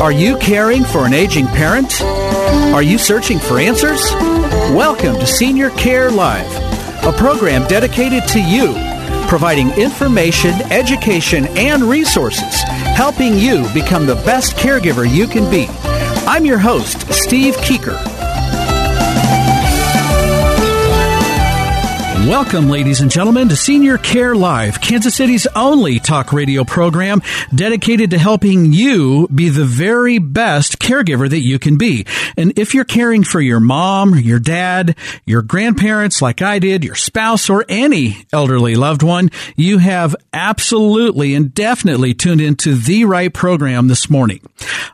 Are you caring for an aging parent? Are you searching for answers? Welcome to Senior Care Live, a program dedicated to you, providing information, education, and resources, helping you become the best caregiver you can be. I'm your host, Steve Keeker. Welcome, ladies and gentlemen, to Senior Care Live, Kansas City's only talk radio program dedicated to helping you be the very best caregiver that you can be. And if you're caring for your mom, your dad, your grandparents, like I did, your spouse, or any elderly loved one, you have absolutely and definitely tuned into the right program this morning.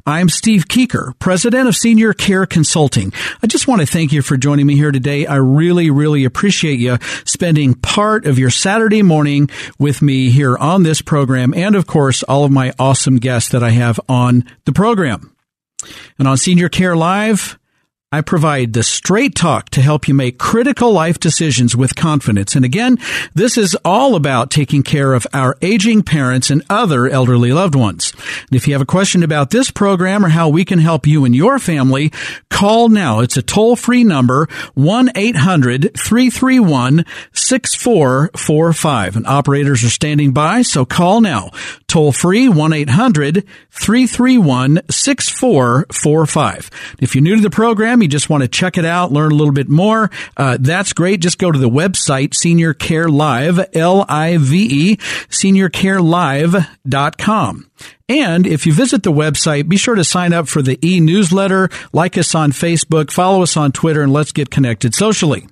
I'm Steve Keeker, president of Senior Care Consulting. I just want to thank you for joining me here today. I really, really appreciate you spending part of your Saturday morning with me here on this program and of course all of my awesome guests that I have on the program. And on Senior Care Live, I provide the straight talk to help you make critical life decisions with confidence. And again, this is all about taking care of our aging parents and other elderly loved ones. And if you have a question about this program or how we can help you and your family, call now. It's a toll free number, 1-800-331-6445. And operators are standing by, so call now. Toll free, 1-800-331-6445. If you're new to the program, you just want to check it out, learn a little bit more, uh, that's great. Just go to the website, Senior Care Live, L-I-V-E, seniorcarelive.com. And if you visit the website, be sure to sign up for the e-newsletter, like us on Facebook, follow us on Twitter, and let's get connected socially.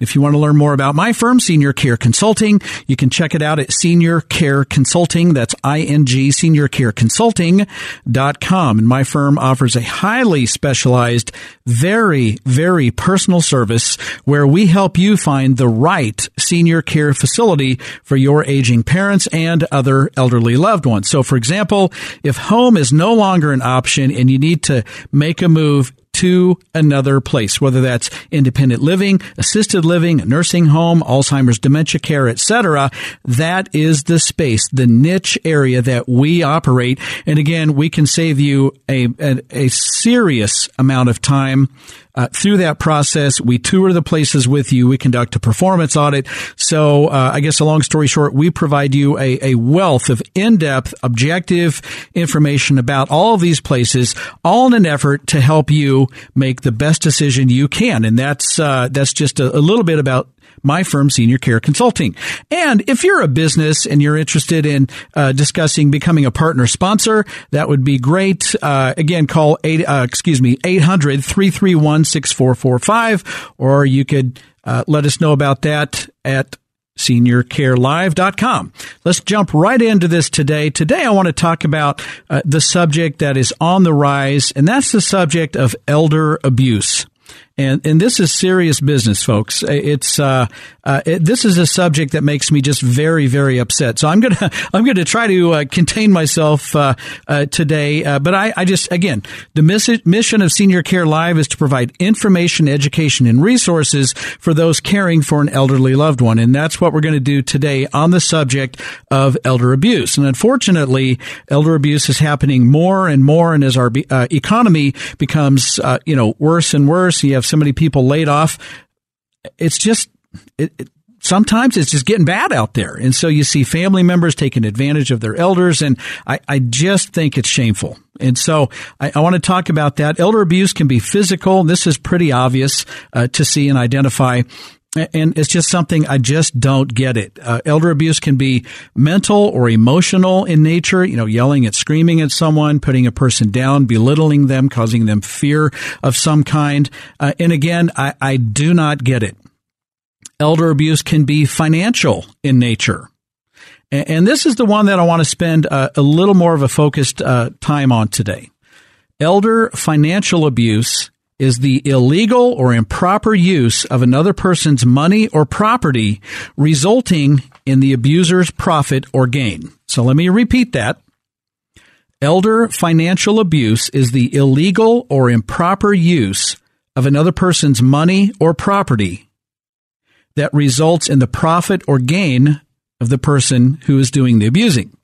If you want to learn more about my firm, Senior Care Consulting, you can check it out at Senior Care Consulting. That's I-N-G, Senior Care seniorcareconsulting.com. And my firm offers a highly specialized, very, very personal service where we help you find the right senior care facility for your aging parents and other elderly loved ones. So for example, if home is no longer an option and you need to make a move to another place, whether that's independent living, assisted living, nursing home, Alzheimer's dementia care, etc. That is the space, the niche area that we operate. And again, we can save you a, a, a serious amount of time uh, through that process, we tour the places with you. We conduct a performance audit. So, uh, I guess a long story short, we provide you a, a wealth of in-depth, objective information about all of these places, all in an effort to help you make the best decision you can. And that's uh, that's just a, a little bit about my firm, Senior Care Consulting. And if you're a business and you're interested in uh, discussing becoming a partner sponsor, that would be great. Uh, again, call eight, uh, excuse me, 800-331-6445, or you could uh, let us know about that at seniorcarelive.com. Let's jump right into this today. Today I want to talk about uh, the subject that is on the rise, and that's the subject of elder abuse. And, and this is serious business, folks. It's, uh, uh, it, this is a subject that makes me just very, very upset. So I'm gonna, I'm gonna try to uh, contain myself uh, uh, today. Uh, but I, I just, again, the miss- mission of Senior Care Live is to provide information, education, and resources for those caring for an elderly loved one, and that's what we're going to do today on the subject of elder abuse. And unfortunately, elder abuse is happening more and more, and as our economy becomes, you know, worse and worse, you have so many people laid off. It's just, it, it, sometimes it's just getting bad out there. And so you see family members taking advantage of their elders. And I, I just think it's shameful. And so I, I, want to talk about that. Elder abuse can be physical. This is pretty obvious uh, to see and identify and it's just something I just don't get it. Uh, elder abuse can be mental or emotional in nature, you know, yelling and screaming at someone, putting a person down, belittling them, causing them fear of some kind. Uh, and again, I, I do not get it. Elder abuse can be financial in nature. And, and this is the one that I want to spend uh, a little more of a focused uh, time on today. Elder financial abuse is the illegal or improper use of another person's money or property resulting in the abuser's profit or gain. So let me repeat that. Elder financial abuse is the illegal or improper use of another person's money or property that results in the profit or gain of the person who is doing the abusing.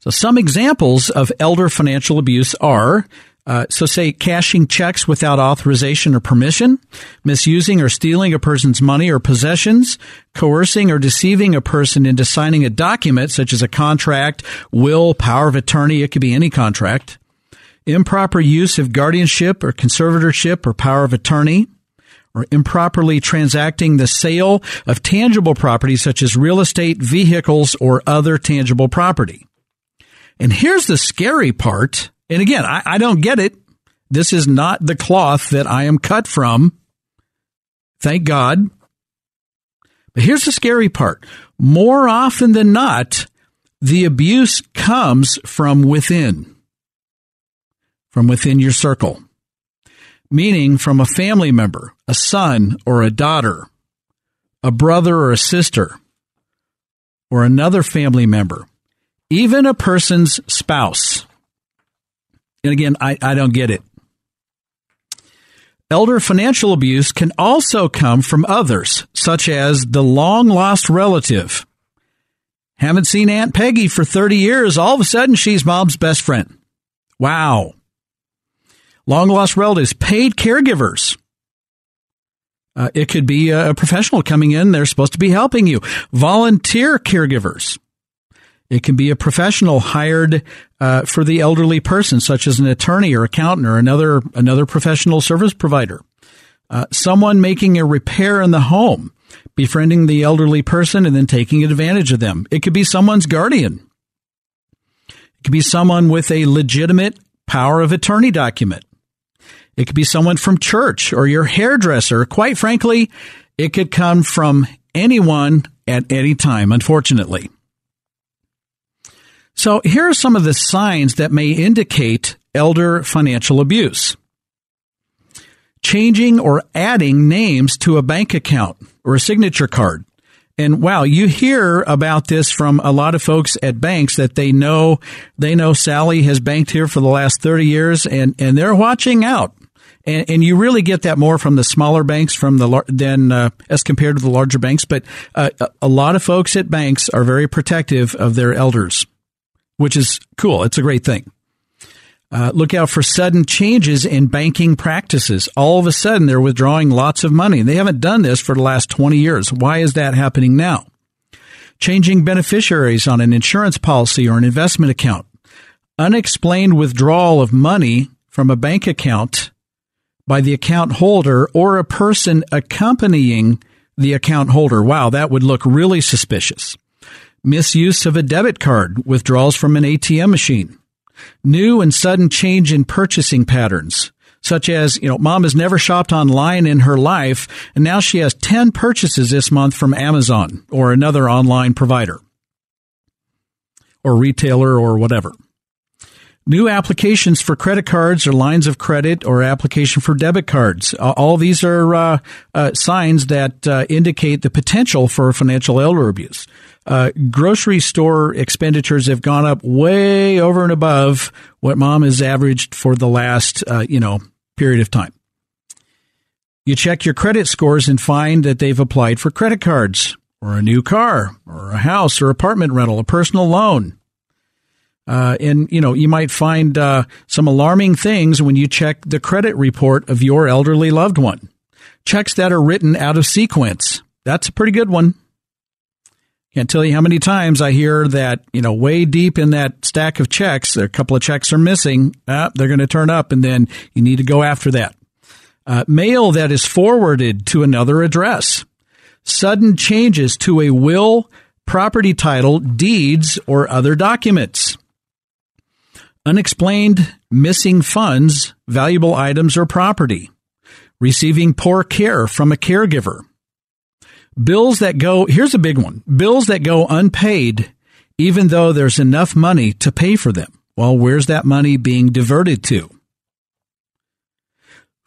So some examples of elder financial abuse are uh, so say cashing checks without authorization or permission, misusing or stealing a person's money or possessions, coercing or deceiving a person into signing a document such as a contract, will, power of attorney, it could be any contract, improper use of guardianship or conservatorship or power of attorney, or improperly transacting the sale of tangible property such as real estate, vehicles, or other tangible property. And here's the scary part and again, I, I don't get it. This is not the cloth that I am cut from. Thank God. But here's the scary part. More often than not, the abuse comes from within, from within your circle, meaning from a family member, a son or a daughter, a brother or a sister, or another family member, even a person's spouse. And again, I, I don't get it. Elder financial abuse can also come from others, such as the long lost relative. Haven't seen Aunt Peggy for 30 years. All of a sudden, she's mom's best friend. Wow. Long lost relatives, paid caregivers. Uh, it could be a professional coming in. They're supposed to be helping you. Volunteer caregivers. It can be a professional hired uh, for the elderly person, such as an attorney or accountant or another another professional service provider. Uh, someone making a repair in the home, befriending the elderly person and then taking advantage of them. It could be someone's guardian. It could be someone with a legitimate power of attorney document. It could be someone from church or your hairdresser. Quite frankly, it could come from anyone at any time, unfortunately. So here are some of the signs that may indicate elder financial abuse. Changing or adding names to a bank account or a signature card. And wow, you hear about this from a lot of folks at banks that they know, they know Sally has banked here for the last 30 years and, and they're watching out. And, and you really get that more from the smaller banks from the, than, uh, as compared to the larger banks. But, uh, a lot of folks at banks are very protective of their elders which is cool. It's a great thing. Uh, look out for sudden changes in banking practices. All of a sudden, they're withdrawing lots of money. They haven't done this for the last 20 years. Why is that happening now? Changing beneficiaries on an insurance policy or an investment account. Unexplained withdrawal of money from a bank account by the account holder or a person accompanying the account holder. Wow, that would look really suspicious misuse of a debit card, withdrawals from an ATM machine, new and sudden change in purchasing patterns, such as, you know, mom has never shopped online in her life, and now she has 10 purchases this month from Amazon or another online provider or retailer or whatever. New applications for credit cards or lines of credit or application for debit cards. All these are uh, uh, signs that uh, indicate the potential for financial elder abuse. Uh, grocery store expenditures have gone up way over and above what mom has averaged for the last, uh, you know, period of time. You check your credit scores and find that they've applied for credit cards or a new car or a house or apartment rental, a personal loan. Uh, and you know you might find uh, some alarming things when you check the credit report of your elderly loved one. Checks that are written out of sequence. That's a pretty good one. Can't tell you how many times I hear that, you know, way deep in that stack of checks, a couple of checks are missing. Ah, they're going to turn up, and then you need to go after that. Uh, mail that is forwarded to another address. Sudden changes to a will, property title, deeds, or other documents unexplained missing funds, valuable items, or property, receiving poor care from a caregiver, Bills that go, here's a big one. Bills that go unpaid, even though there's enough money to pay for them. Well, where's that money being diverted to?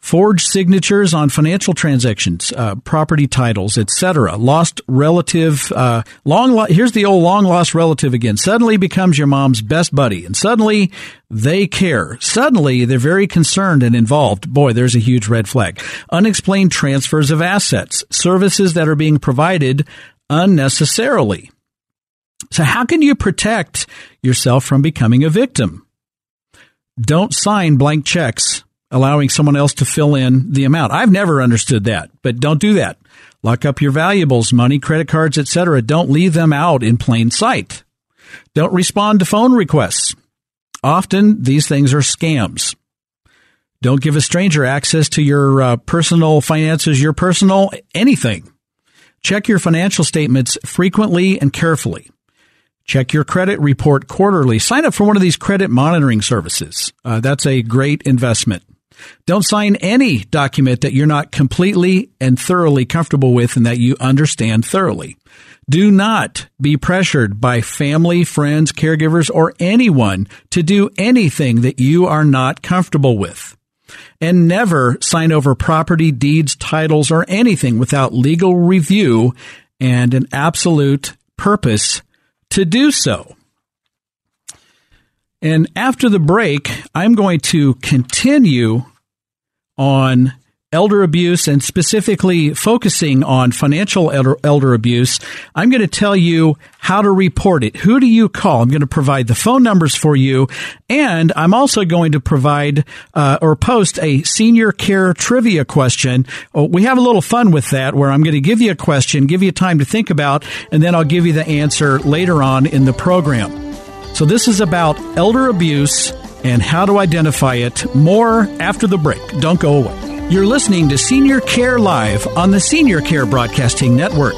Forged signatures on financial transactions, uh, property titles, etc. Lost relative, uh, long. Lo- here's the old long lost relative again. Suddenly becomes your mom's best buddy, and suddenly they care. Suddenly they're very concerned and involved. Boy, there's a huge red flag. Unexplained transfers of assets, services that are being provided unnecessarily. So how can you protect yourself from becoming a victim? Don't sign blank checks allowing someone else to fill in the amount. I've never understood that, but don't do that. Lock up your valuables, money, credit cards, etc. Don't leave them out in plain sight. Don't respond to phone requests. Often these things are scams. Don't give a stranger access to your uh, personal finances, your personal anything. Check your financial statements frequently and carefully. Check your credit report quarterly. Sign up for one of these credit monitoring services. Uh, that's a great investment. Don't sign any document that you're not completely and thoroughly comfortable with and that you understand thoroughly. Do not be pressured by family, friends, caregivers, or anyone to do anything that you are not comfortable with. And never sign over property, deeds, titles, or anything without legal review and an absolute purpose to do so. And after the break, I'm going to continue on elder abuse and specifically focusing on financial elder, elder, abuse, I'm going to tell you how to report it. Who do you call? I'm going to provide the phone numbers for you. And I'm also going to provide uh, or post a senior care trivia question. Oh, we have a little fun with that where I'm going to give you a question, give you time to think about, and then I'll give you the answer later on in the program. So this is about elder abuse and how to identify it. More after the break. Don't go away. You're listening to Senior Care Live on the Senior Care Broadcasting Network.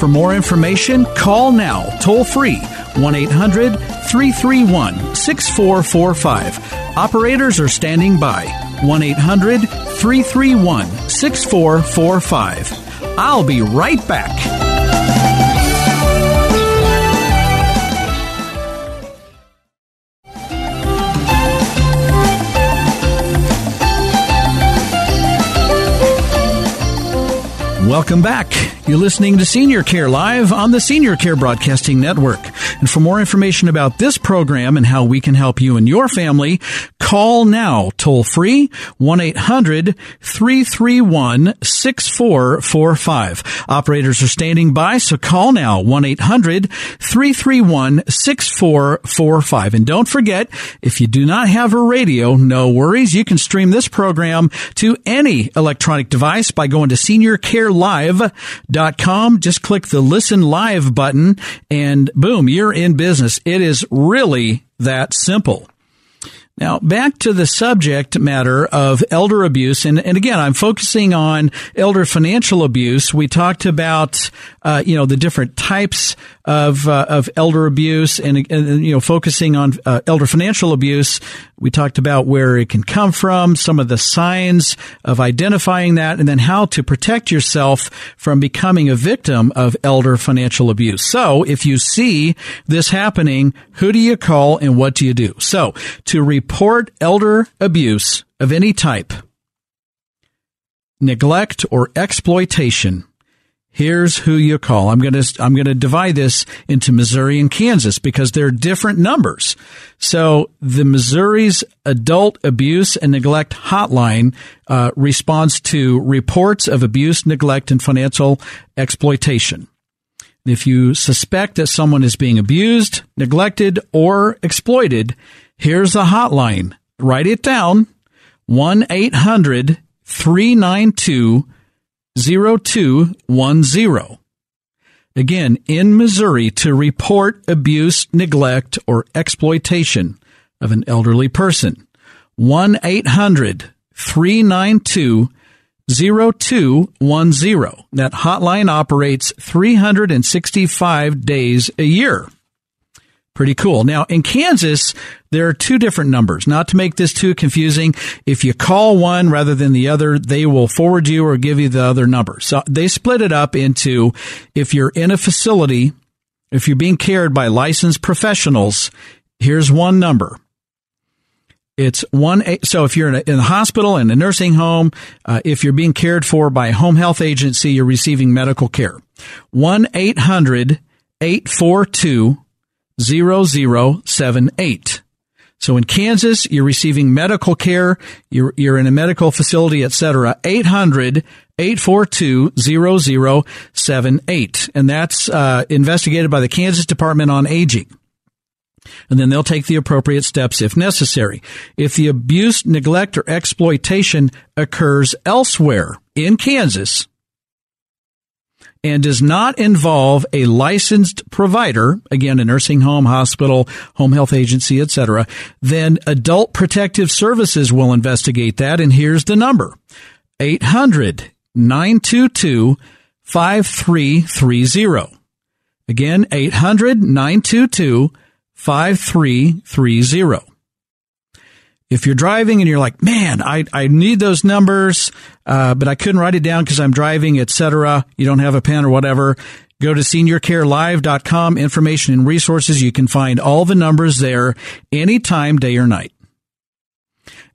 For more information, call now, toll free, 1 800 331 6445. Operators are standing by, 1 800 331 6445. I'll be right back. Welcome back. You're listening to Senior Care Live on the Senior Care Broadcasting Network. And for more information about this program and how we can help you and your family, call now toll free 1-800-331-6445. Operators are standing by, so call now 1-800-331-6445. And don't forget, if you do not have a radio, no worries. You can stream this program to any electronic device by going to seniorcarelive.com. Just click the listen live button and boom, you're in business. It is really that simple. Now, back to the subject matter of elder abuse. And, and again, I'm focusing on elder financial abuse. We talked about, uh, you know, the different types of, uh, of elder abuse and, and, you know, focusing on uh, elder financial abuse. We talked about where it can come from, some of the signs of identifying that, and then how to protect yourself from becoming a victim of elder financial abuse. So if you see this happening, who do you call and what do you do? So to report elder abuse of any type, neglect or exploitation, Here's who you call. I'm going to, I'm going to divide this into Missouri and Kansas because they're different numbers. So the Missouri's adult abuse and neglect hotline uh, responds to reports of abuse, neglect, and financial exploitation. If you suspect that someone is being abused, neglected, or exploited, here's the hotline. Write it down. 1 800 392 0210. Again, in Missouri to report abuse, neglect, or exploitation of an elderly person. 1 800 392 0210. That hotline operates 365 days a year. Pretty cool. Now, in Kansas, there are two different numbers. Not to make this too confusing, if you call one rather than the other, they will forward you or give you the other number. So they split it up into if you're in a facility, if you're being cared by licensed professionals, here's one number. It's one. So if you're in a, in a hospital in a nursing home, uh, if you're being cared for by a home health agency, you're receiving medical care. One 800 842 0078. So in Kansas, you're receiving medical care, you're, you're in a medical facility, etc. 800 842 0078. And that's uh, investigated by the Kansas Department on Aging. And then they'll take the appropriate steps if necessary. If the abuse, neglect, or exploitation occurs elsewhere in Kansas, and does not involve a licensed provider, again, a nursing home, hospital, home health agency, etc., then Adult Protective Services will investigate that. And here's the number 800 922 5330. Again, 800 922 5330. If you're driving and you're like, man, I, I need those numbers, uh, but I couldn't write it down because I'm driving, etc. You don't have a pen or whatever. Go to seniorcarelive.com, information and resources. You can find all the numbers there anytime, day or night.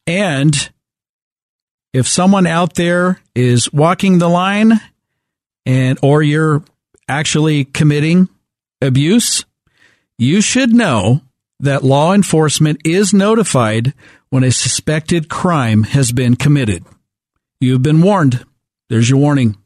And if someone out there is walking the line and, or you're actually committing abuse, you should know that law enforcement is notified when a suspected crime has been committed. You've been warned. There's your warning.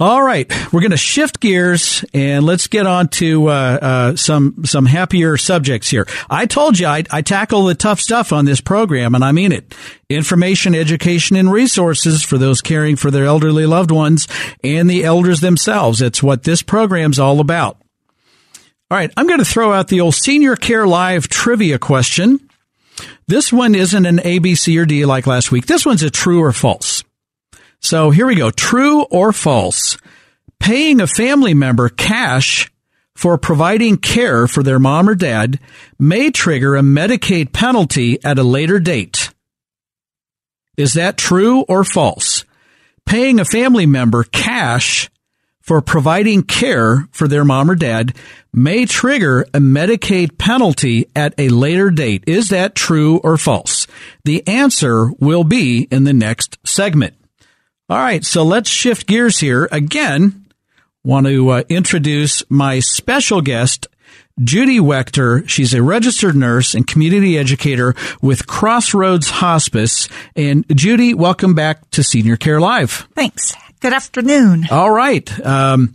All right, we're going to shift gears and let's get on to uh, uh, some some happier subjects here. I told you I, I tackle the tough stuff on this program, and I mean it. Information, education, and resources for those caring for their elderly loved ones and the elders themselves. It's what this program's all about. All right, I'm going to throw out the old Senior Care Live trivia question. This one isn't an A, B, C, or D like last week. This one's a true or false. So here we go. True or false? Paying a family member cash for providing care for their mom or dad may trigger a Medicaid penalty at a later date. Is that true or false? Paying a family member cash for providing care for their mom or dad may trigger a Medicaid penalty at a later date. Is that true or false? The answer will be in the next segment. All right, so let's shift gears here. Again, want to uh, introduce my special guest, Judy Wechter. She's a registered nurse and community educator with Crossroads Hospice. And Judy, welcome back to Senior Care Live. Thanks. Good afternoon. All right. Um,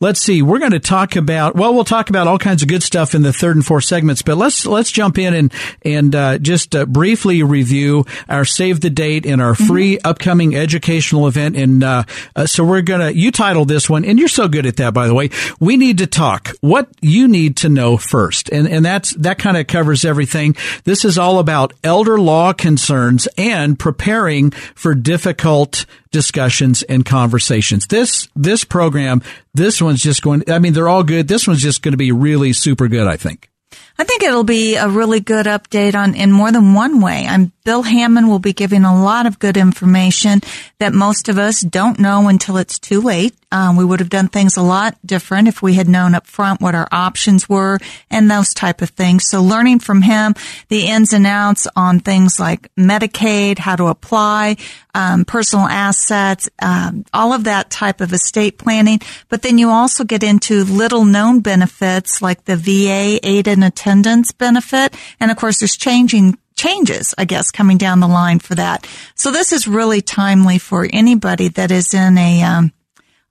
let's see. We're going to talk about. Well, we'll talk about all kinds of good stuff in the third and fourth segments. But let's let's jump in and and uh, just uh, briefly review our save the date and our free mm-hmm. upcoming educational event. And uh, uh, so we're gonna. You titled this one, and you're so good at that, by the way. We need to talk. What you need to know first, and and that's that kind of covers everything. This is all about elder law concerns and preparing for difficult discussions and conversations. This this program, this one's just going. I mean, they're all good. This one's just going to be really super good. I think. I think it'll be a really good update on in more than one way. I'm Bill Hammond will be giving a lot of good information that most of us don't know until it's too late. Um, we would have done things a lot different if we had known up front what our options were and those type of things. So learning from him the ins and outs on things like Medicaid, how to apply, um, personal assets, um, all of that type of estate planning. But then you also get into little known benefits like the VA aid and attendance benefit, and of course there's changing changes, I guess, coming down the line for that. So this is really timely for anybody that is in a um,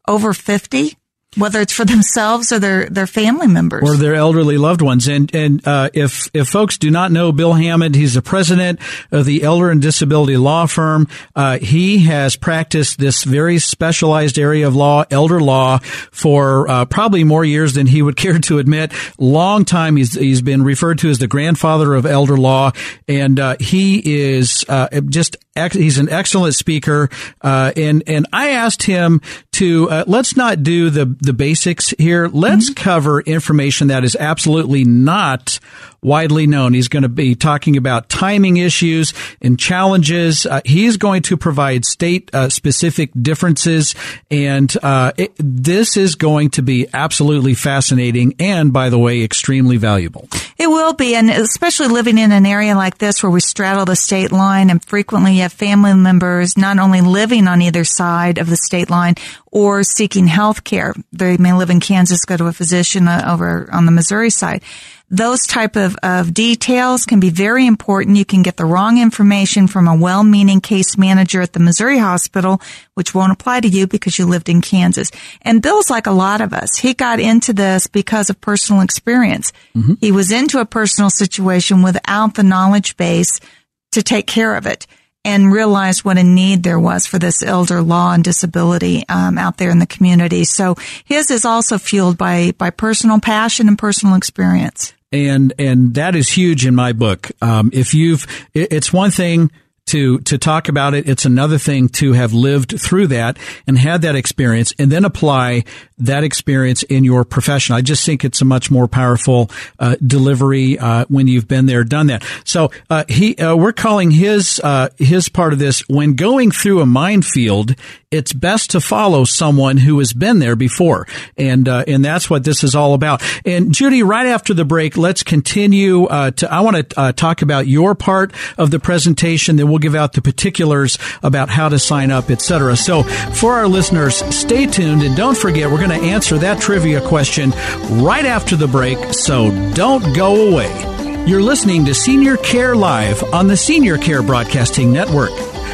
over 50 whether it's for themselves or their, their family members or their elderly loved ones. And and uh, if if folks do not know Bill Hammond, he's the president of the Elder and Disability Law Firm. Uh, he has practiced this very specialized area of law, elder law, for uh, probably more years than he would care to admit. Long time. He's he's been referred to as the grandfather of elder law, and uh, he is uh, just ex- he's an excellent speaker, uh, and and I asked him to uh, let's not do the the basics here. Let's mm-hmm. cover information that is absolutely not widely known. He's going to be talking about timing issues and challenges. Uh, he's going to provide state uh, specific differences, and uh, it, this is going to be absolutely fascinating. And by the way, extremely valuable. It will be, and especially living in an area like this where we straddle the state line, and frequently have family members not only living on either side of the state line or seeking health care. They may live in Kansas, go to a physician uh, over on the Missouri side those type of, of details can be very important. You can get the wrong information from a well-meaning case manager at the Missouri hospital, which won't apply to you because you lived in Kansas. And Bill's like a lot of us. He got into this because of personal experience. Mm-hmm. He was into a personal situation without the knowledge base to take care of it and realized what a need there was for this elder law and disability um, out there in the community. So his is also fueled by by personal passion and personal experience and and that is huge in my book. Um, if you've, it's one thing to to talk about it. It's another thing to have lived through that and had that experience, and then apply that experience in your profession. I just think it's a much more powerful uh, delivery uh, when you've been there, done that. So uh, he, uh, we're calling his uh, his part of this when going through a minefield. It's best to follow someone who has been there before, and uh, and that's what this is all about. And Judy, right after the break, let's continue to. I want to talk about your part of the presentation. Then we'll give out the particulars about how to sign up, etc. So for our listeners, stay tuned and don't forget we're going to answer that trivia question right after the break, so don't go away. You're listening to Senior Care Live on the Senior Care Broadcasting Network.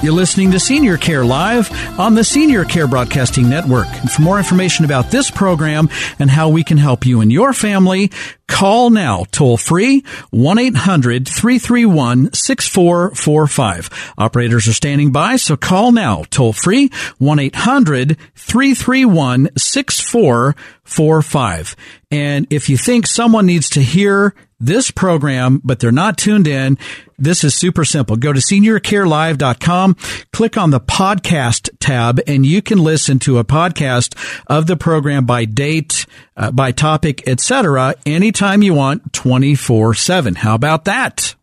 You're listening to Senior Care Live on the Senior Care Broadcasting Network. And for more information about this program and how we can help you and your family, call now toll free 1-800-331-6445. Operators are standing by, so call now toll free 1-800-331-6445. And if you think someone needs to hear this program, but they're not tuned in, this is super simple. Go to seniorcarelive.com, click on the podcast tab, and you can listen to a podcast of the program by date, uh, by topic, etc. anytime you want 24-7. How about that?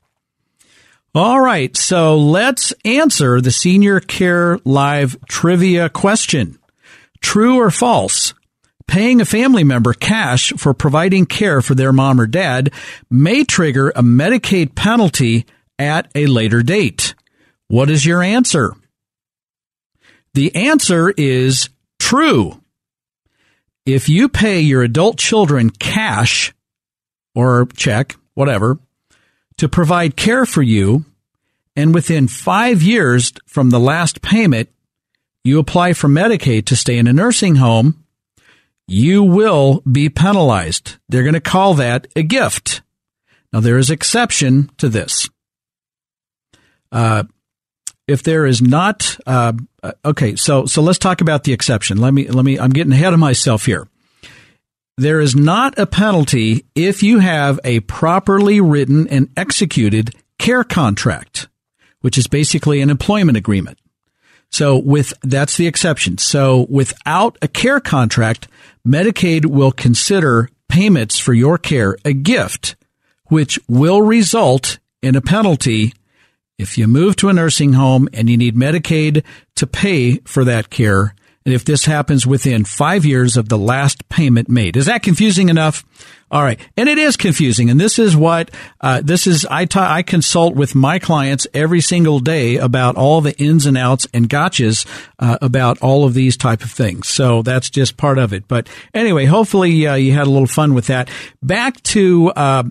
All right. So let's answer the senior care live trivia question. True or false? Paying a family member cash for providing care for their mom or dad may trigger a Medicaid penalty at a later date. What is your answer? The answer is true. If you pay your adult children cash or check, whatever, to provide care for you, and within five years from the last payment, you apply for Medicaid to stay in a nursing home, you will be penalized. They're going to call that a gift. Now, there is exception to this. Uh, if there is not uh, uh, okay, so so let's talk about the exception. Let me let me. I'm getting ahead of myself here. There is not a penalty if you have a properly written and executed care contract, which is basically an employment agreement. So with that's the exception. So without a care contract, Medicaid will consider payments for your care a gift, which will result in a penalty if you move to a nursing home and you need Medicaid to pay for that care, if this happens within five years of the last payment made. Is that confusing enough? All right. And it is confusing. And this is what, uh, this is, I, ta- I consult with my clients every single day about all the ins and outs and gotchas, uh, about all of these type of things. So that's just part of it. But anyway, hopefully, uh, you had a little fun with that. Back to, uh,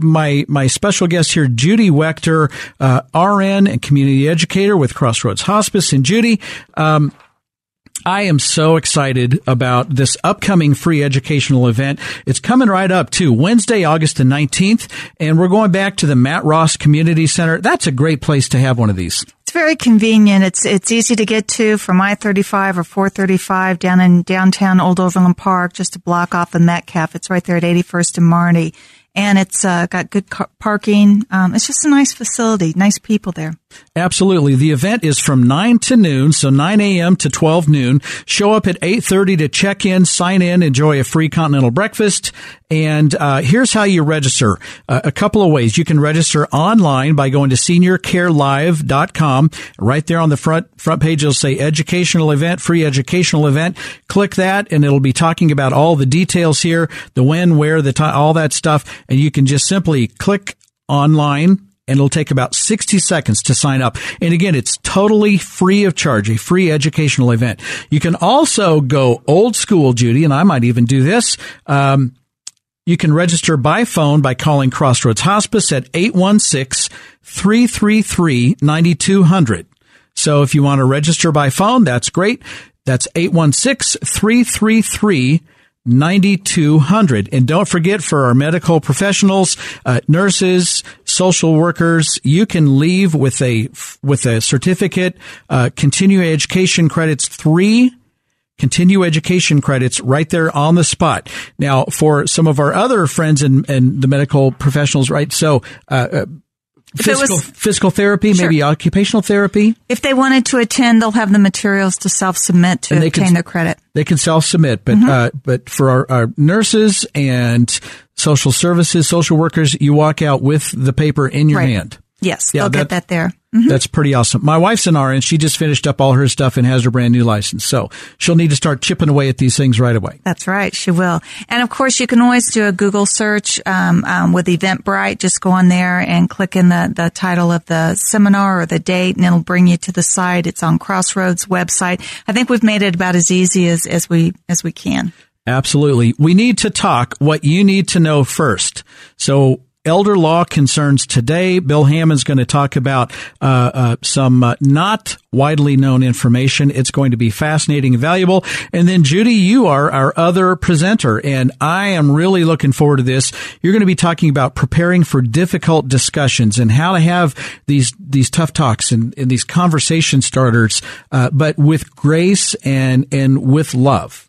my my special guest here, Judy Wechter, uh, RN and community educator with Crossroads Hospice. And Judy, um, I am so excited about this upcoming free educational event. It's coming right up too, Wednesday, August the 19th, and we're going back to the Matt Ross Community Center. That's a great place to have one of these. It's very convenient. It's it's easy to get to from I thirty five or four thirty five down in downtown Old Overland Park, just a block off the Metcalf. It's right there at eighty first and Marty, and it's uh, got good car- parking. Um, it's just a nice facility, nice people there. Absolutely. The event is from 9 to noon, so 9 a.m. to 12 noon. Show up at 8.30 to check in, sign in, enjoy a free continental breakfast. And uh, here's how you register. Uh, a couple of ways. You can register online by going to seniorcarelive.com. Right there on the front front page, it'll say educational event, free educational event. Click that, and it'll be talking about all the details here, the when, where, the time, all that stuff. And you can just simply click online and it'll take about 60 seconds to sign up. And again, it's totally free of charge, a free educational event. You can also go old school, Judy, and I might even do this. Um, you can register by phone by calling Crossroads Hospice at 816-333-9200. So if you want to register by phone, that's great. That's 816-333 9200. And don't forget for our medical professionals, uh, nurses, social workers, you can leave with a, with a certificate, uh, continuing education credits three continue education credits right there on the spot. Now, for some of our other friends and, and the medical professionals, right? So, uh, uh physical, was, physical therapy, sure. maybe occupational therapy. If they wanted to attend, they'll have the materials to self-submit to obtain can, their credit. They can self-submit, but mm-hmm. uh, but for our, our, nurses and social services, social workers, you walk out with the paper in your right. hand. Yes, yeah, they'll that, get that there. Mm-hmm. That's pretty awesome. My wife's an RN. She just finished up all her stuff and has her brand new license. So she'll need to start chipping away at these things right away. That's right. She will. And of course, you can always do a Google search um, um, with Eventbrite. Just go on there and click in the, the title of the seminar or the date, and it'll bring you to the site. It's on Crossroads website. I think we've made it about as easy as, as we as we can. Absolutely. We need to talk what you need to know first. So elder law concerns today. Bill Hammond's going to talk about uh, uh, some uh, not widely known information. It's going to be fascinating and valuable. And then Judy, you are our other presenter, and I am really looking forward to this. You're going to be talking about preparing for difficult discussions and how to have these these tough talks and, and these conversation starters, uh, but with grace and and with love.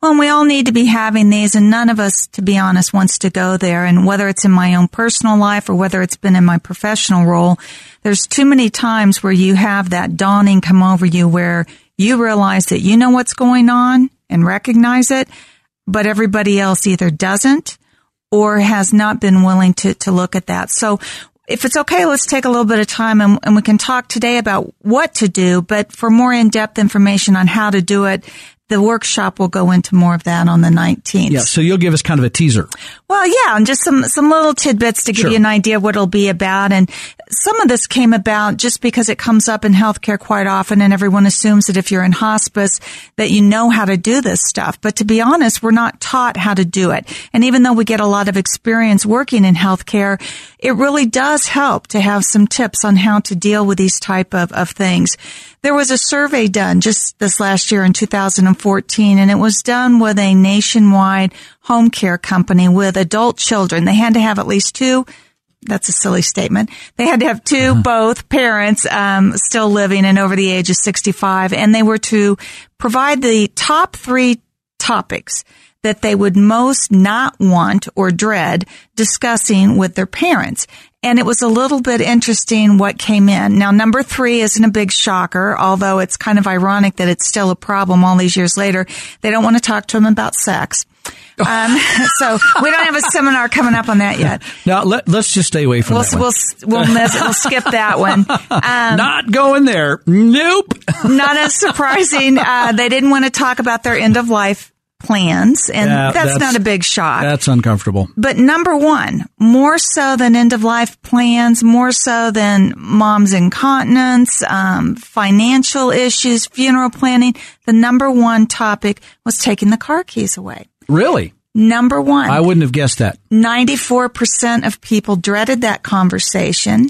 Well, we all need to be having these, and none of us, to be honest, wants to go there. And whether it's in my own personal life or whether it's been in my professional role, there's too many times where you have that dawning come over you where you realize that you know what's going on and recognize it, but everybody else either doesn't or has not been willing to, to look at that. So if it's okay, let's take a little bit of time and, and, we can talk today about what to do, but for more in-depth information on how to do it, the workshop will go into more of that on the 19th. Yeah, so you'll give us kind of a teaser. Well, yeah, and just some, some little tidbits to give sure. you an idea of what it'll be about. And some of this came about just because it comes up in healthcare quite often and everyone assumes that if you're in hospice that you know how to do this stuff. But to be honest, we're not taught how to do it. And even though we get a lot of experience working in healthcare, it really does help to have some tips on how to deal with these type of, of things. There was a survey done just this last year in 2014 and it was done with a nationwide home care company with adult children. They had to have at least two that's a silly statement. They had to have 2 uh-huh. both parents um, still living and over the age of 65, and they were to provide the top three topics that they would most not want or dread discussing with their parents. And it was a little bit interesting what came in. Now, number three isn't a big shocker, although it's kind of ironic that it's still a problem all these years later. They don't want to talk to them about sex. Um, so we don't have a seminar coming up on that yet. Now let, us just stay away from we'll, that one. We'll, we'll, miss, we'll skip that one. Um, not going there. Nope. not as surprising. Uh, they didn't want to talk about their end of life plans, and yeah, that's, that's, not a big shock. That's uncomfortable. But number one, more so than end of life plans, more so than mom's incontinence, um, financial issues, funeral planning, the number one topic was taking the car keys away. Really? Number one. I wouldn't have guessed that. 94% of people dreaded that conversation.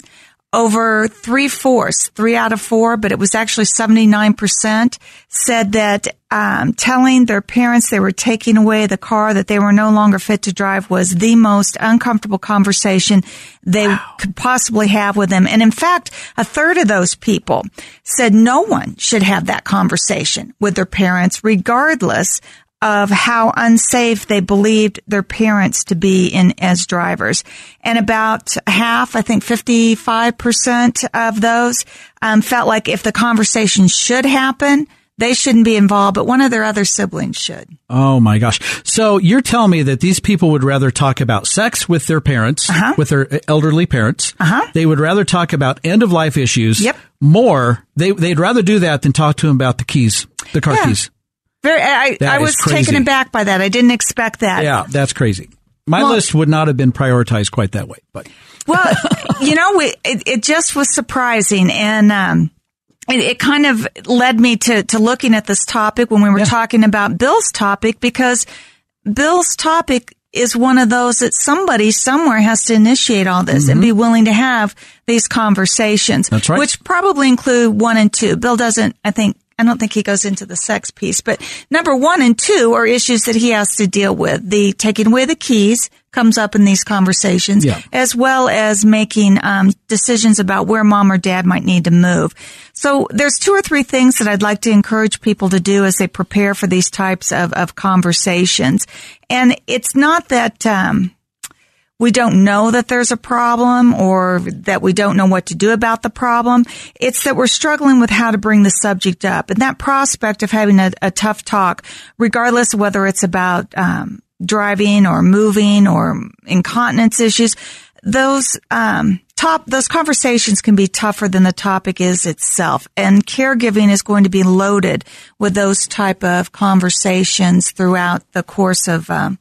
Over three fourths, three out of four, but it was actually 79% said that um, telling their parents they were taking away the car that they were no longer fit to drive was the most uncomfortable conversation they wow. could possibly have with them. And in fact, a third of those people said no one should have that conversation with their parents, regardless of how unsafe they believed their parents to be in as drivers. And about half, I think 55% of those um, felt like if the conversation should happen, they shouldn't be involved, but one of their other siblings should. Oh my gosh. So you're telling me that these people would rather talk about sex with their parents, uh-huh. with their elderly parents. Uh-huh. They would rather talk about end of life issues. Yep. More. They, they'd rather do that than talk to them about the keys, the car yeah. keys. Very, I, I was taken aback by that. I didn't expect that. Yeah, that's crazy. My well, list would not have been prioritized quite that way, but. well, you know, we, it, it, just was surprising. And, um, it, it, kind of led me to, to looking at this topic when we were yeah. talking about Bill's topic because Bill's topic is one of those that somebody somewhere has to initiate all this mm-hmm. and be willing to have these conversations. That's right. Which probably include one and two. Bill doesn't, I think, I don't think he goes into the sex piece, but number one and two are issues that he has to deal with. The taking away the keys comes up in these conversations, yeah. as well as making um, decisions about where mom or dad might need to move. So there's two or three things that I'd like to encourage people to do as they prepare for these types of, of conversations. And it's not that, um, we don't know that there's a problem or that we don't know what to do about the problem. It's that we're struggling with how to bring the subject up. And that prospect of having a, a tough talk, regardless of whether it's about um, driving or moving or incontinence issues, those um, top those conversations can be tougher than the topic is itself. And caregiving is going to be loaded with those type of conversations throughout the course of um,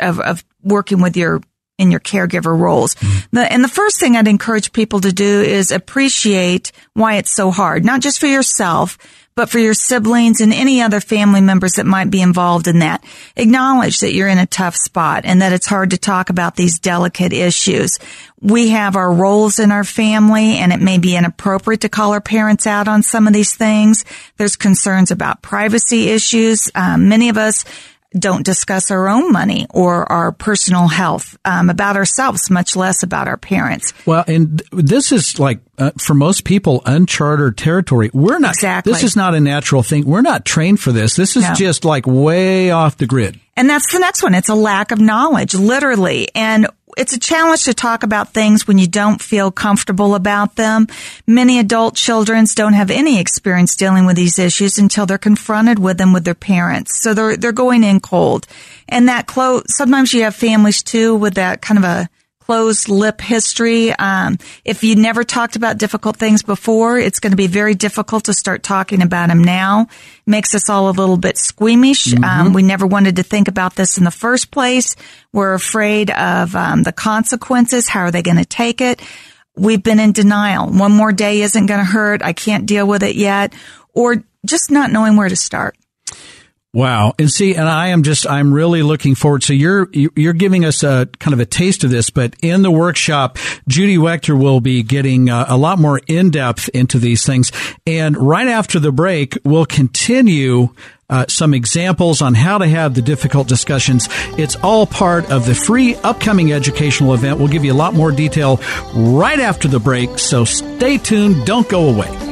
of, of working with your in your caregiver roles. Mm-hmm. The, and the first thing I'd encourage people to do is appreciate why it's so hard, not just for yourself, but for your siblings and any other family members that might be involved in that. Acknowledge that you're in a tough spot and that it's hard to talk about these delicate issues. We have our roles in our family and it may be inappropriate to call our parents out on some of these things. There's concerns about privacy issues. Um, many of us don't discuss our own money or our personal health um, about ourselves, much less about our parents. Well, and this is like uh, for most people uncharted territory. We're not. Exactly. This is not a natural thing. We're not trained for this. This is no. just like way off the grid. And that's the next one. It's a lack of knowledge, literally. And it's a challenge to talk about things when you don't feel comfortable about them. Many adult children don't have any experience dealing with these issues until they're confronted with them with their parents. So they're, they're going in cold. And that close, sometimes you have families too with that kind of a closed lip history. Um, if you never talked about difficult things before, it's going to be very difficult to start talking about them now. Makes us all a little bit squeamish. Mm-hmm. Um, we never wanted to think about this in the first place. We're afraid of um, the consequences. How are they going to take it? We've been in denial. One more day isn't going to hurt. I can't deal with it yet. Or just not knowing where to start. Wow. And see, and I am just, I'm really looking forward. So you're, you're giving us a kind of a taste of this, but in the workshop, Judy Wechter will be getting a, uh, a lot more in depth into these things. And right after the break, we'll continue uh, some examples on how to have the difficult discussions. It's all part of the free upcoming educational event. We'll give you a lot more detail right after the break. So stay tuned. Don't go away.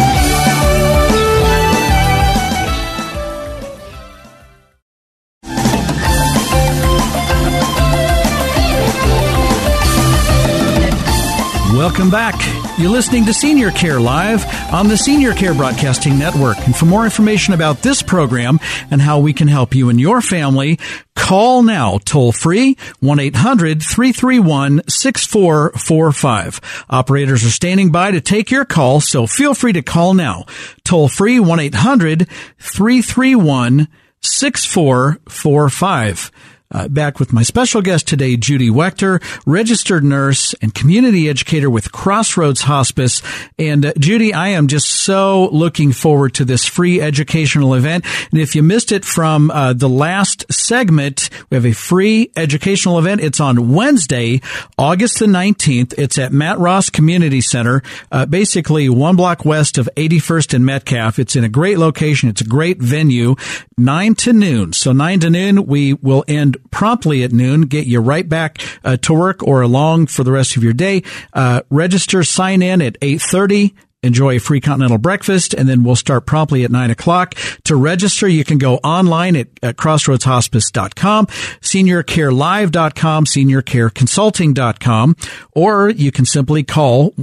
Welcome back. You're listening to Senior Care Live on the Senior Care Broadcasting Network. And for more information about this program and how we can help you and your family, call now toll free 1-800-331-6445. Operators are standing by to take your call, so feel free to call now. Toll free 1-800-331-6445. Uh, back with my special guest today, Judy Wechter, registered nurse and community educator with Crossroads Hospice. And uh, Judy, I am just so looking forward to this free educational event. And if you missed it from uh, the last segment, we have a free educational event. It's on Wednesday, August the 19th. It's at Matt Ross Community Center, uh, basically one block west of 81st and Metcalf. It's in a great location. It's a great venue, nine to noon. So nine to noon, we will end promptly at noon, get you right back uh, to work or along for the rest of your day. Uh, register, sign in at 830 enjoy a free continental breakfast, and then we'll start promptly at 9 o'clock. To register, you can go online at, at crossroadshospice.com, seniorcarelive.com, seniorcareconsulting.com, or you can simply call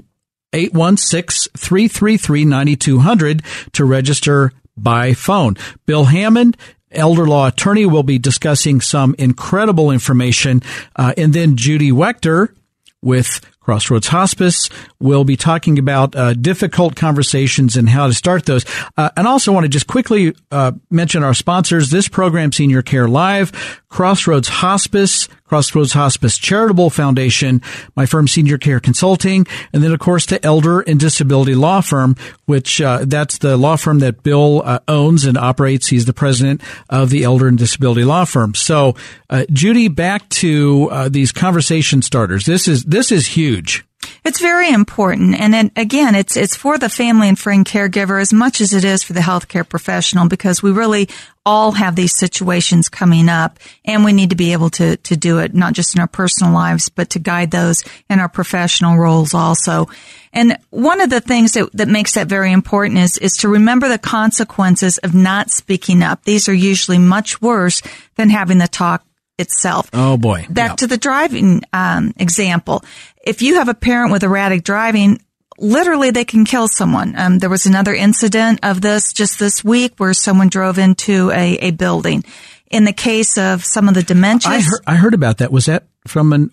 816-333-9200 to register by phone. Bill Hammond, elder law attorney, will be discussing some incredible information. Uh, and then Judy Wechter with Crossroads Hospice. We'll be talking about uh, difficult conversations and how to start those. Uh, and I also want to just quickly uh, mention our sponsors. This program, Senior Care Live, Crossroads Hospice, Crossroads Hospice Charitable Foundation, my firm Senior Care Consulting, and then of course the Elder and Disability Law Firm, which uh, that's the law firm that Bill uh, owns and operates. He's the president of the Elder and Disability Law Firm. So, uh, Judy, back to these conversation starters. This is this is huge huge. It's very important. And then again, it's, it's for the family and friend caregiver as much as it is for the healthcare professional because we really all have these situations coming up and we need to be able to, to do it not just in our personal lives, but to guide those in our professional roles also. And one of the things that, that makes that very important is, is to remember the consequences of not speaking up. These are usually much worse than having the talk itself. Oh boy. Back to the driving um, example. If you have a parent with erratic driving, literally they can kill someone. Um, there was another incident of this just this week where someone drove into a, a building. In the case of some of the dementia, I heard, I heard about that. Was that from an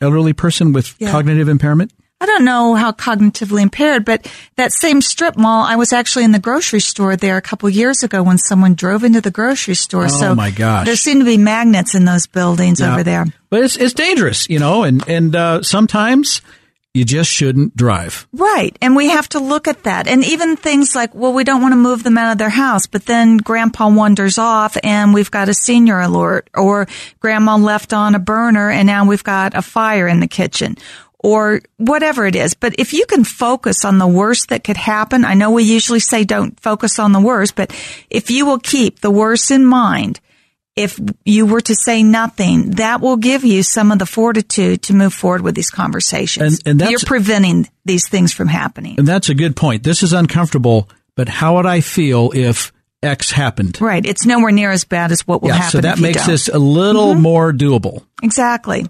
elderly person with yeah. cognitive impairment? I don't know how cognitively impaired, but that same strip mall, I was actually in the grocery store there a couple years ago when someone drove into the grocery store. Oh so my gosh. There seem to be magnets in those buildings over there. But it's, it's dangerous, you know, and, and, uh, sometimes you just shouldn't drive. Right. And we have to look at that. And even things like, well, we don't want to move them out of their house, but then grandpa wanders off and we've got a senior alert or grandma left on a burner and now we've got a fire in the kitchen or whatever it is. But if you can focus on the worst that could happen, I know we usually say don't focus on the worst, but if you will keep the worst in mind, if you were to say nothing, that will give you some of the fortitude to move forward with these conversations. And, and you're preventing these things from happening. And that's a good point. This is uncomfortable, but how would I feel if X happened? Right. It's nowhere near as bad as what will happen. yeah, happen. So that makes this a little mm-hmm. more doable. Exactly.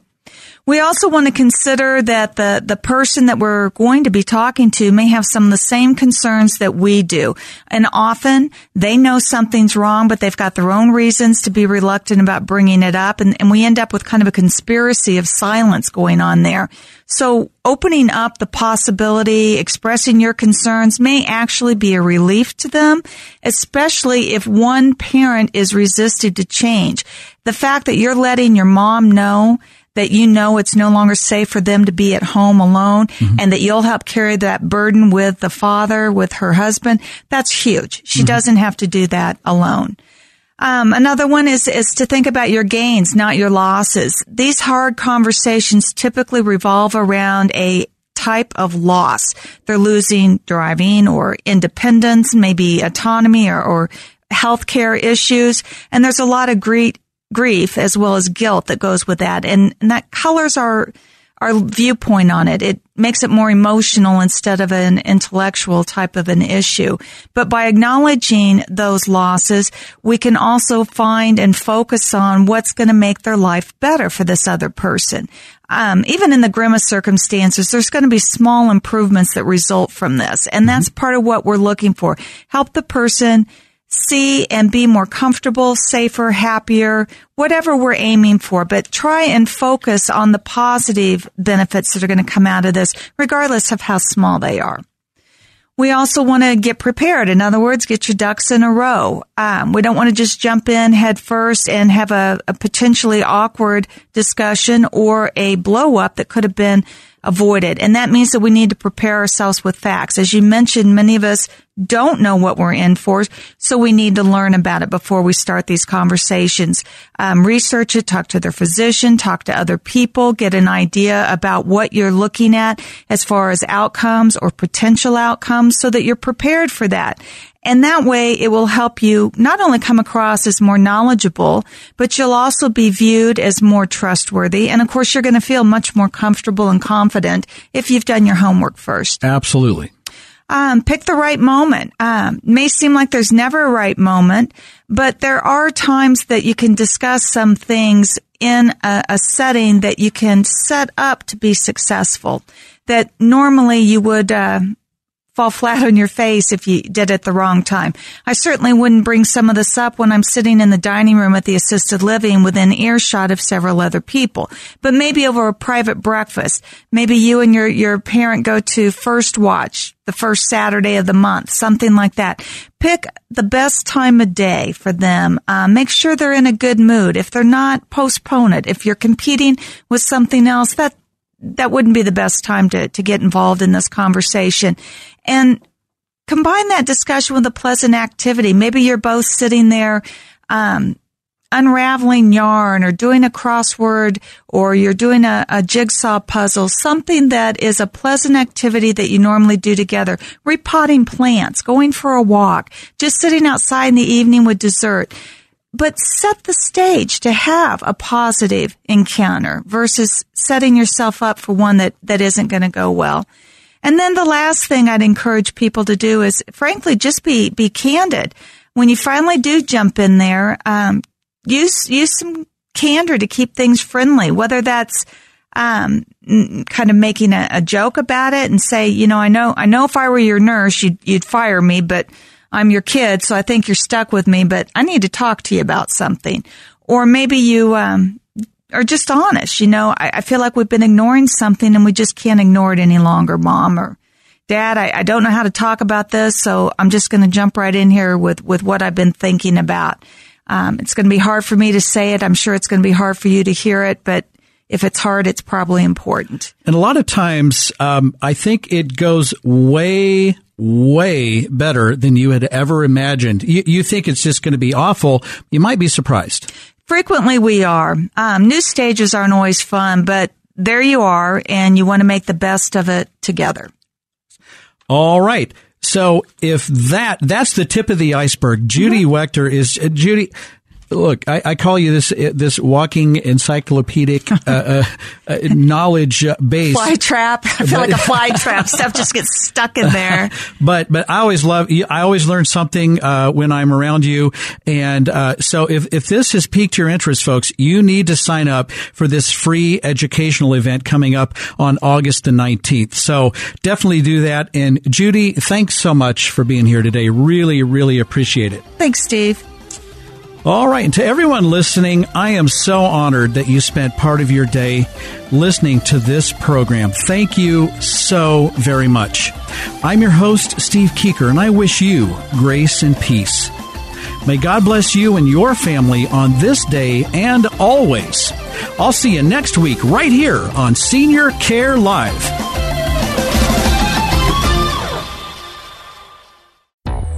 We also want to consider that the, the person that we're going to be talking to may have some of the same concerns that we do. And often they know something's wrong, but they've got their own reasons to be reluctant about bringing it up. And, and we end up with kind of a conspiracy of silence going on there. So opening up the possibility, expressing your concerns may actually be a relief to them, especially if one parent is resistant to change. The fact that you're letting your mom know that you know it's no longer safe for them to be at home alone mm-hmm. and that you'll help carry that burden with the father, with her husband. That's huge. She mm-hmm. doesn't have to do that alone. Um, another one is, is to think about your gains, not your losses. These hard conversations typically revolve around a type of loss. They're losing driving or independence, maybe autonomy or, or healthcare issues. And there's a lot of great grief as well as guilt that goes with that. And, and that colors our, our viewpoint on it. It makes it more emotional instead of an intellectual type of an issue. But by acknowledging those losses, we can also find and focus on what's going to make their life better for this other person. Um, even in the grimmest circumstances, there's going to be small improvements that result from this. And that's mm-hmm. part of what we're looking for. Help the person see and be more comfortable, safer, happier, whatever we're aiming for, but try and focus on the positive benefits that are going to come out of this, regardless of how small they are. we also want to get prepared. In other words, get your ducks in a row. Um, we don't want to just jump in head first and have a, a potentially awkward discussion or a blow up that could have been avoided. And that means that we need to prepare ourselves with facts. As you mentioned, many of us don't know what we're in for, so we need to learn about it before we start these conversations. Um, research it, talk to their physician, talk to other people, get an idea about what you're looking at as far as outcomes or potential outcomes so that you're prepared for that. And that way it will help you not only come across as more knowledgeable, but you'll also be viewed as more trustworthy. And of course, you're going to feel much more comfortable and confident if you've done your homework first. Absolutely. Um, pick the right moment. Um, may seem like there's never a right moment, but there are times that you can discuss some things in a, a setting that you can set up to be successful that normally you would uh, fall flat on your face if you did it the wrong time. I certainly wouldn't bring some of this up when I'm sitting in the dining room at the assisted living within earshot of several other people. But maybe over a private breakfast, maybe you and your, your parent go to First Watch the first Saturday of the month, something like that. Pick the best time of day for them. Uh, make sure they're in a good mood. If they're not, postpone it. If you're competing with something else, that that wouldn't be the best time to, to get involved in this conversation. And combine that discussion with a pleasant activity. Maybe you're both sitting there, um, unraveling yarn or doing a crossword or you're doing a, a, jigsaw puzzle, something that is a pleasant activity that you normally do together. Repotting plants, going for a walk, just sitting outside in the evening with dessert but set the stage to have a positive encounter versus setting yourself up for one that, that isn't going to go well. And then the last thing I'd encourage people to do is, frankly, just be, be candid. When you finally do jump in there, um, use, use some candor to keep things friendly, whether that's, um, kind of making a, a joke about it and say, you know, I know, I know if I were your nurse, you'd, you'd fire me, but I'm your kid, so I think you're stuck with me, but I need to talk to you about something. Or maybe you, um, are just honest. You know, I, I, feel like we've been ignoring something and we just can't ignore it any longer, mom or dad. I, I don't know how to talk about this, so I'm just going to jump right in here with, with what I've been thinking about. Um, it's going to be hard for me to say it. I'm sure it's going to be hard for you to hear it, but if it's hard, it's probably important. And a lot of times, um, I think it goes way, way better than you had ever imagined. You, you think it's just going to be awful. You might be surprised. Frequently we are. Um, new stages aren't always fun, but there you are, and you want to make the best of it together. All right. So if that that's the tip of the iceberg, Judy mm-hmm. Wechter is uh, Judy look, I, I, call you this this walking encyclopedic uh, uh, uh knowledge base fly trap. I feel but, like a fly trap. Stuff just gets stuck in there. But but I always love. I always learn something uh, when I'm around you, and uh, so if if this has piqued your interest, folks, you need to sign up for this free educational event coming up on August the 19th. So definitely do that. And Judy, thanks so much for being here today. Really, really appreciate it. Thanks, Steve. All right. And to everyone listening, I am so honored that you spent part of your day listening to this program. Thank you so very much. I'm your host, Steve Keeker, and I wish you grace and peace. May God bless you and your family on this day and always. I'll see you next week right here on Senior Care Live.